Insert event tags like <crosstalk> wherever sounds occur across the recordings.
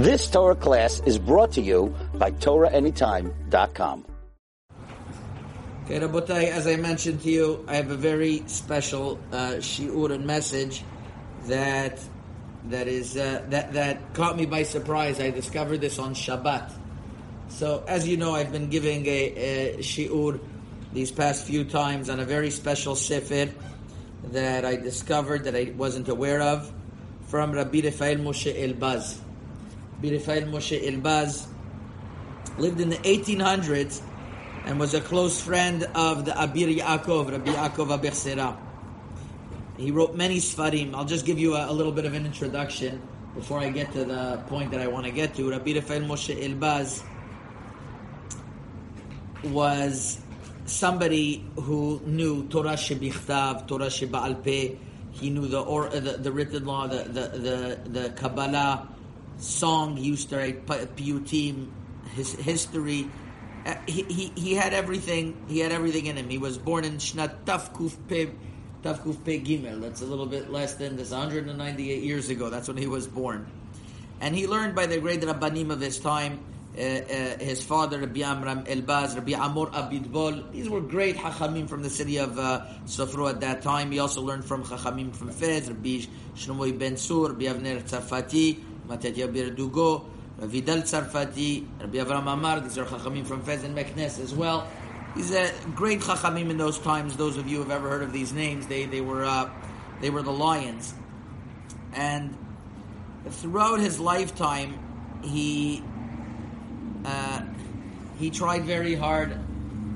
This Torah class is brought to you by TorahAnytime.com. Okay, Rabotai, as I mentioned to you, I have a very special uh, shiur and message that that is uh, that that caught me by surprise. I discovered this on Shabbat. So, as you know, I've been giving a, a shiur these past few times on a very special sefer that I discovered that I wasn't aware of from Rabbi Rafael Moshe Elbaz. Rafael Moshe Elbaz lived in the 1800s and was a close friend of the Abir Yaakov, Rabbi Yaakov Abichsera. He wrote many Sfarim. I'll just give you a, a, little bit of an introduction before I get to the point that I want to get to. Rabbi Rafael Moshe Elbaz was somebody who knew Torah shebichtav, Torah sheba'al peh. He knew the, or, the, the written law, the, the, the, the Kabbalah, song he used to write, piyutim, his history. Uh, he, he, he had everything. He had everything in him. He was born in Shnat Tafkuf Pe Tafkuf Pe Gimel. That's a little bit less than this. 198 years ago. That's when he was born, and he learned by the great rabbanim of his time. Uh, uh, his father, Rabbi Amram Elbaz, Rabbi Amor Abidbol. These were great Chachamim from the city of uh, Sofro at that time. He also learned from Chachamim from Fez, Rabbi Shlomo Ben Sur, Rabbi Avner Tzarfati, Matitya Berdugo, Vidal Tzarfati, Rabbi Avram Amar, these are Chachamim from Fez and Meknes as well. These are great Chachamim in those times. Those of you who have ever heard of these names, they, they were uh, they were the lions. And throughout his lifetime, he uh, he tried very hard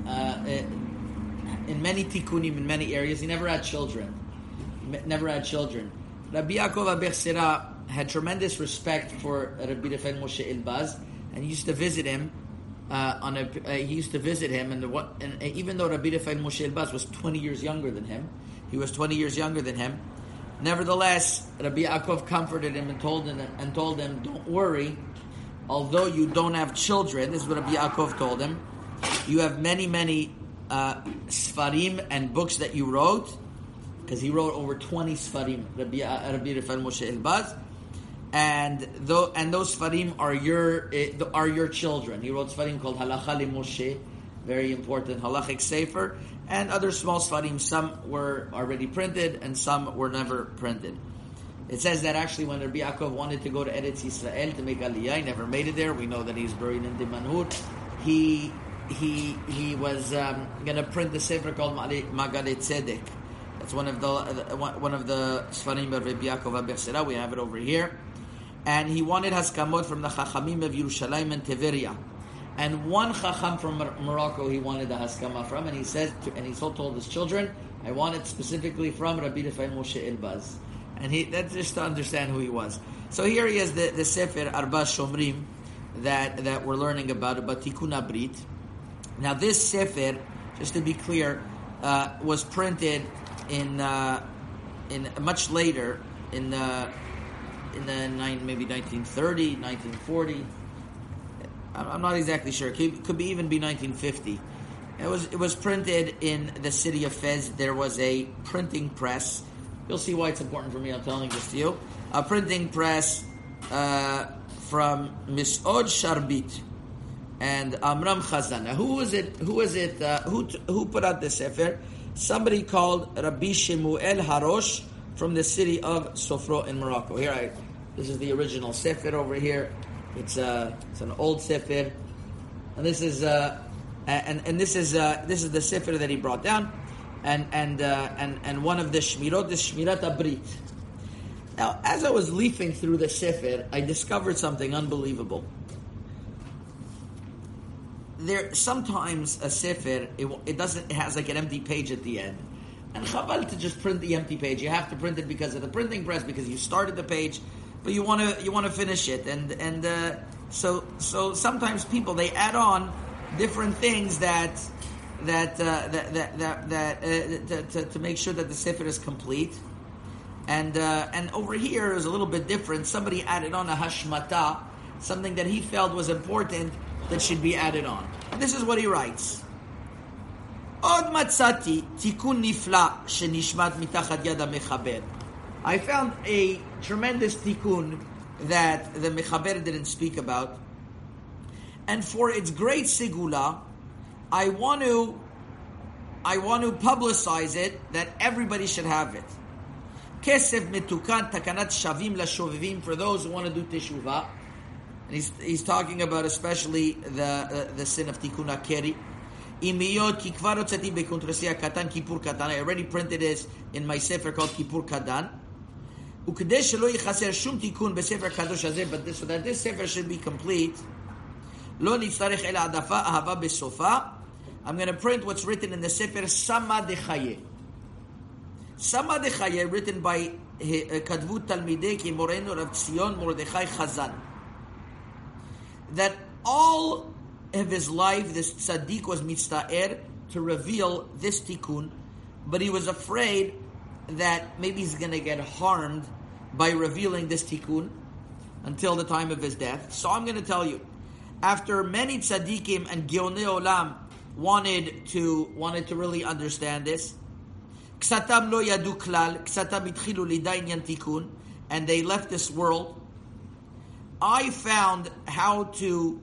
uh, in many tikkunim, in many areas. He never had children. Never had children. Rabbi Yaakov Abichsera had tremendous respect for Rabbi Rafael Moshe Elbaz, and he used to visit him. Uh, on a, uh, he used to visit him, and, the, what, and even though Rabbi Rafael Moshe Elbaz was 20 years younger than him, he was 20 years younger than him. Nevertheless, Rabbi Yaakov comforted him and told him, and told him, "Don't worry, although you don't have children." This is what Rabbi Yaakov told him. You have many, many uh, sfarim and books that you wrote, because he wrote over 20 sfarim. Rabbi, uh, Rabbi Rafael Moshe Elbaz and though and those farim are your uh, are your children. He wrote farim called Halacha Moshe, very important halachic sefer, and other small farim. Some were already printed, and some were never printed. It says that actually when Rabbi Yaakov wanted to go to Eretz Israel to make Aliyah, he never made it there. We know that he's buried in Damanhur. He he he was um, going to print the sefer called Ma'agalei Tzedek. That's one of the uh, one of the Sfarim of Rabbi Yaakov Abichsera. We have it over here and he wanted haskamot from the Chachamim of Yerushalayim and Tiberia. And one Chacham from Morocco he wanted the haskama from, and he said, to, and he told his children, I want it specifically from Rabbi Rafael Moshe Elbaz. And he, that's just to understand who he was. So here he is, the, the Sefer Arba Shomrim that, that we're learning about, about Tikkun Abrit. Now this Sefer, just to be clear, uh, was printed in, uh, in much later, in uh, in the nine, maybe 1930, 1940. I'm not exactly sure. It could be even be 1950. It was it was printed in the city of Fez. There was a printing press. You'll see why it's important for me. I'm telling this to you. A printing press uh, from Misod Sharbit and Amram Chazan. Now, who was it? Who was it? Uh, who who put out this sefer? Somebody called Rabbi Shemuel Harosh from the city of Sofro in Morocco. Here I this is the original Sefer over here. It's uh, it's an old Sefer, and this is uh, and and this is uh, this is the Sefer that he brought down, and and uh, and and one of the Shmirot, the Shmirat Abrit. Now, as I was leafing through the Sefer, I discovered something unbelievable. There sometimes a Sefer it, it doesn't it has like an empty page at the end. And chabal to just print the empty page. You have to print it because of the printing press, because you started the page, but you want to you want to finish it, and and uh, so so sometimes people they add on different things that that uh, that that that, that uh, to, to, to, make sure that the sefer is complete. And uh, and over here is a little bit different. Somebody added on a hashmata, something that he felt was important that should be added on. And this is what he writes. עוד מצאתי תיקון נפלא שנשמט מתחת יד המחבר. I found a tremendous tikkun that the Mechaber didn't speak about. And for its great sigula, I want to I want to publicize it that everybody should have it. Kesef mitukan takanat shavim lashovivim for those who want to do teshuvah. And he's, he's talking about especially the uh, the sin of tikkun akeri. Imiyot ki kvar bekontrasia katan katan. I already printed this in my sefer called Kippur Katan. וכדי שלא ייחסר שום תיקון בספר הקדוש הזה, but this, so that this sefer should be complete, לא נצטרך אלא העדפה אהבה בסופה. I'm going to print what's written in the sefer Sama Dechaye. Sama Dechaye, written by כתבו תלמידי כמורנו רב ציון מרדכי חזן. That all of his life, this tzaddik was mitzta'er to reveal this tikkun, but he was afraid that maybe he's going to get harmed by revealing this tikkun until the time of his death. So I'm going to tell you, after many tzaddikim and geonei olam wanted to wanted to really understand this, ksatam lo yadu klal, ksatam itchilu lidainyan tikkun, and they left this world. I found how to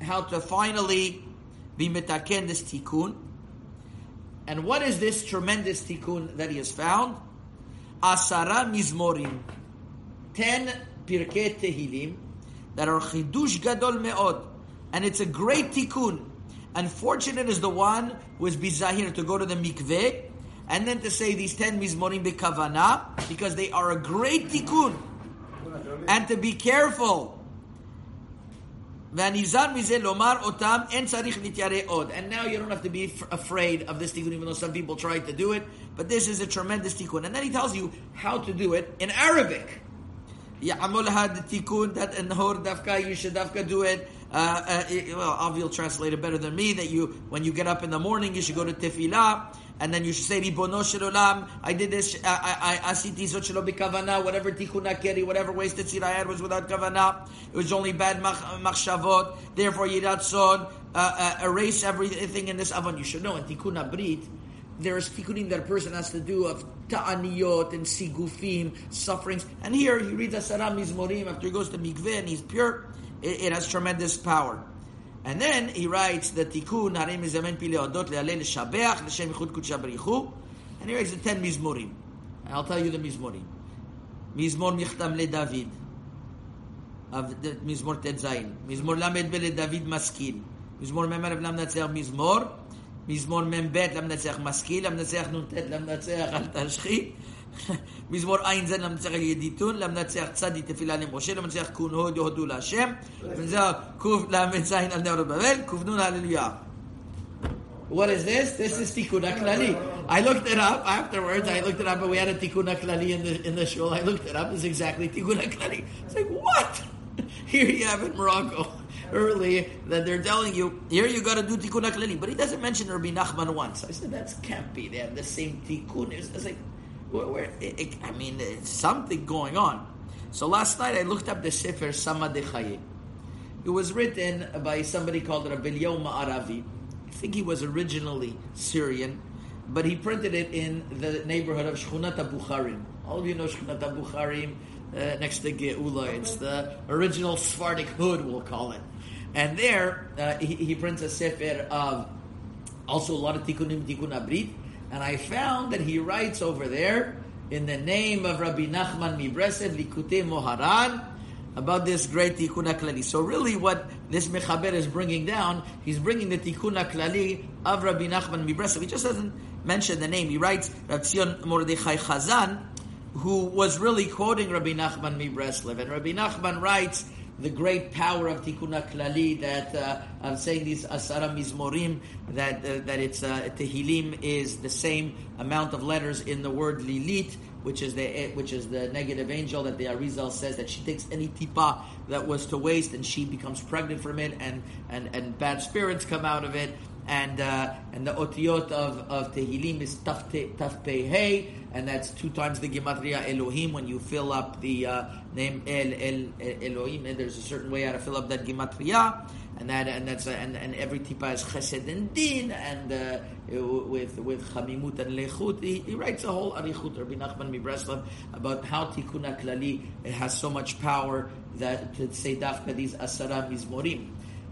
how to finally be mitaken this tikkun. And what is this tremendous tikkun that he has found? Asara mizmorim. Ten pirkei tehilim that are chidush gadol meod. And it's a great tikkun. Unfortunate is the one who is bizahir to go to the mikveh and then to say these ten mizmorim bekavana because they are a great tikkun. And to be careful and now you don't have to be afraid of this tikkun, even though some people try to do it. But this is a tremendous tikkun. And then he tells you how to do it in Arabic. Ya'amul had the tikkun that in Hor Dafka, you should Dafka do it. Uh, uh, well, Avi will translate it better than me. That you, when you get up in the morning, you should go to Tefillah and then you should say Ribono Olam. I did this. I asiti zot shelo b'kavana. Whatever tikkun keri, whatever wasted seed I had was without kavana. It was only bad machshavot. Therefore, yiratzon uh, uh, erase everything in this avon. You should know in tikkun there is tikkunim that a person has to do of ta'aniyot and sigufim, sufferings. And here he reads Asara Mizmorim after he goes to mikveh and he's pure. It, it, has tremendous power. And then he writes the tikkun harim mizamen pile odot le'aleh shabeach l'shem yichud kudsha berichu. And he writes the ten Mizmorim. And I'll tell you the Mizmorim. Mizmor michtam leDavid Of the Mizmor tetzain. Mizmor lamed be le David maskin. Mizmor memar evlam natzer Mizmor. מזמור מ"ב למנצח משכיל, למנצח נ"ט למנצח אל תשחית, מזמור זן למנצח על ידיתון, למנצח צדי תפילה למשה, למנצח קון הוד יהודו להשם, למנצח קל"ז על נאור בבל, קנ"ן הללויה. What is this? This is Tikkun HaKlali. I looked it up afterwards. I looked it up, but we had a Tikkun HaKlali in the in the shul. I looked it up. It's exactly Tikkun HaKlali. It's like what? Here you have in Morocco early that they're telling you here you got to do Tikkun HaKlali, but he doesn't mention Rabbi Nachman once. I said that can't be. They have the same Tikkun. It's like where, where it, it, I mean, it's something going on. So last night I looked up the Sefer Sama Dechaye. It was written by somebody called Rabbi Yoma Aravi. I think he was originally Syrian, but he printed it in the neighborhood of Shchunat Bukharim. All of you know Shchunat Bukharim uh, next to Geula. It's the original Sephardic hood, we'll call it. And there, uh, he, he, prints a sefer of also a lot of tikkunim, tikkun abrit, and I found that he writes over there in the name of Rabbi Nachman Mibreslev Likutei Moharan about this great Tikkun Klali. So really what this Mechaber is bringing down, he's bringing the Tikkun Klali of Rabbi Nachman Mibreslev. He just doesn't mention the name. He writes Rav Tzion Mordechai Chazan, who was really quoting Rabbi Nachman Mibreslev. And Rabbi Nachman writes the great power of Tikkun Klali that uh, I'm saying these Asara Mizmorim that uh, that it's uh, is the same amount of letters in the word Lilit, which is the which is the negative angel that the Arizal says that she takes any tipa that was to waste and she becomes pregnant from it and and and bad spirits come out of it and uh, and the otiyot of, of Tehillim is taf taf hey, and that's two times the gematria Elohim. When you fill up the uh, name El El Elohim, and there's a certain way how to fill up that gematria, and that and that's a, and and every tipa is chesed and din, and uh, with with chamimut and lechut. He, he, writes a whole arichut Rabbi Nachman Mibreslov about how tikkun klali has so much power that to say dafka these asara mizmorim.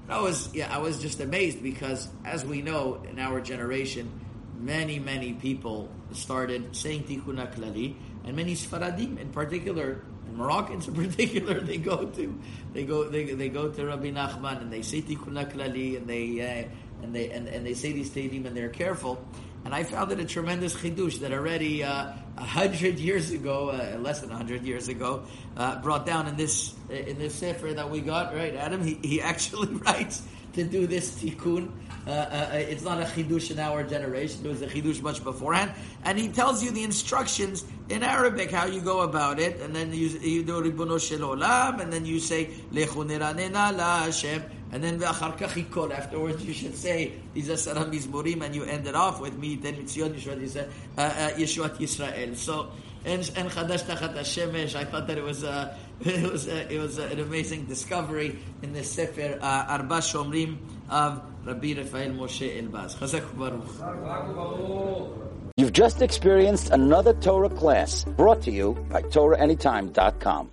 I was yeah, I was just amazed because as we know in our generation, many many people started saying Tikkun Klali, and many Sfaradim in particular, and Moroccans in <laughs> particular, they go to they go they, they go to Rabbi Nachman and they say Tikkun Klali and they uh, and they and, and they say these Tehillim and they're careful. And I found it a tremendous chidush that already uh, a uh, hundred years ago, uh, less than a hundred years ago, uh, brought down in this in this sefer that we got. Right, Adam. He, he actually <laughs> writes to do this tikkun. Uh, uh, it's not a chidush in our generation. It was a chidush much beforehand, and he tells you the instructions in Arabic how you go about it, and then you, you do ribono shel olam, and then you say lechu niranena la Hashem. And then afterwards you should say, these are Sarah Mizmurim, and you ended off with me, then Mitzion Yishuat uh, uh, Yisrael. So, and, Chadash Tachat HaShemesh, I thought that it was a, <laughs> it was a, it was a, an amazing discovery in the Sefer uh, Arba Shomrim of Rabbi Rafael Moshe Elbaz. Chazak Baruch. You've just experienced another Torah class brought to you by TorahAnytime.com.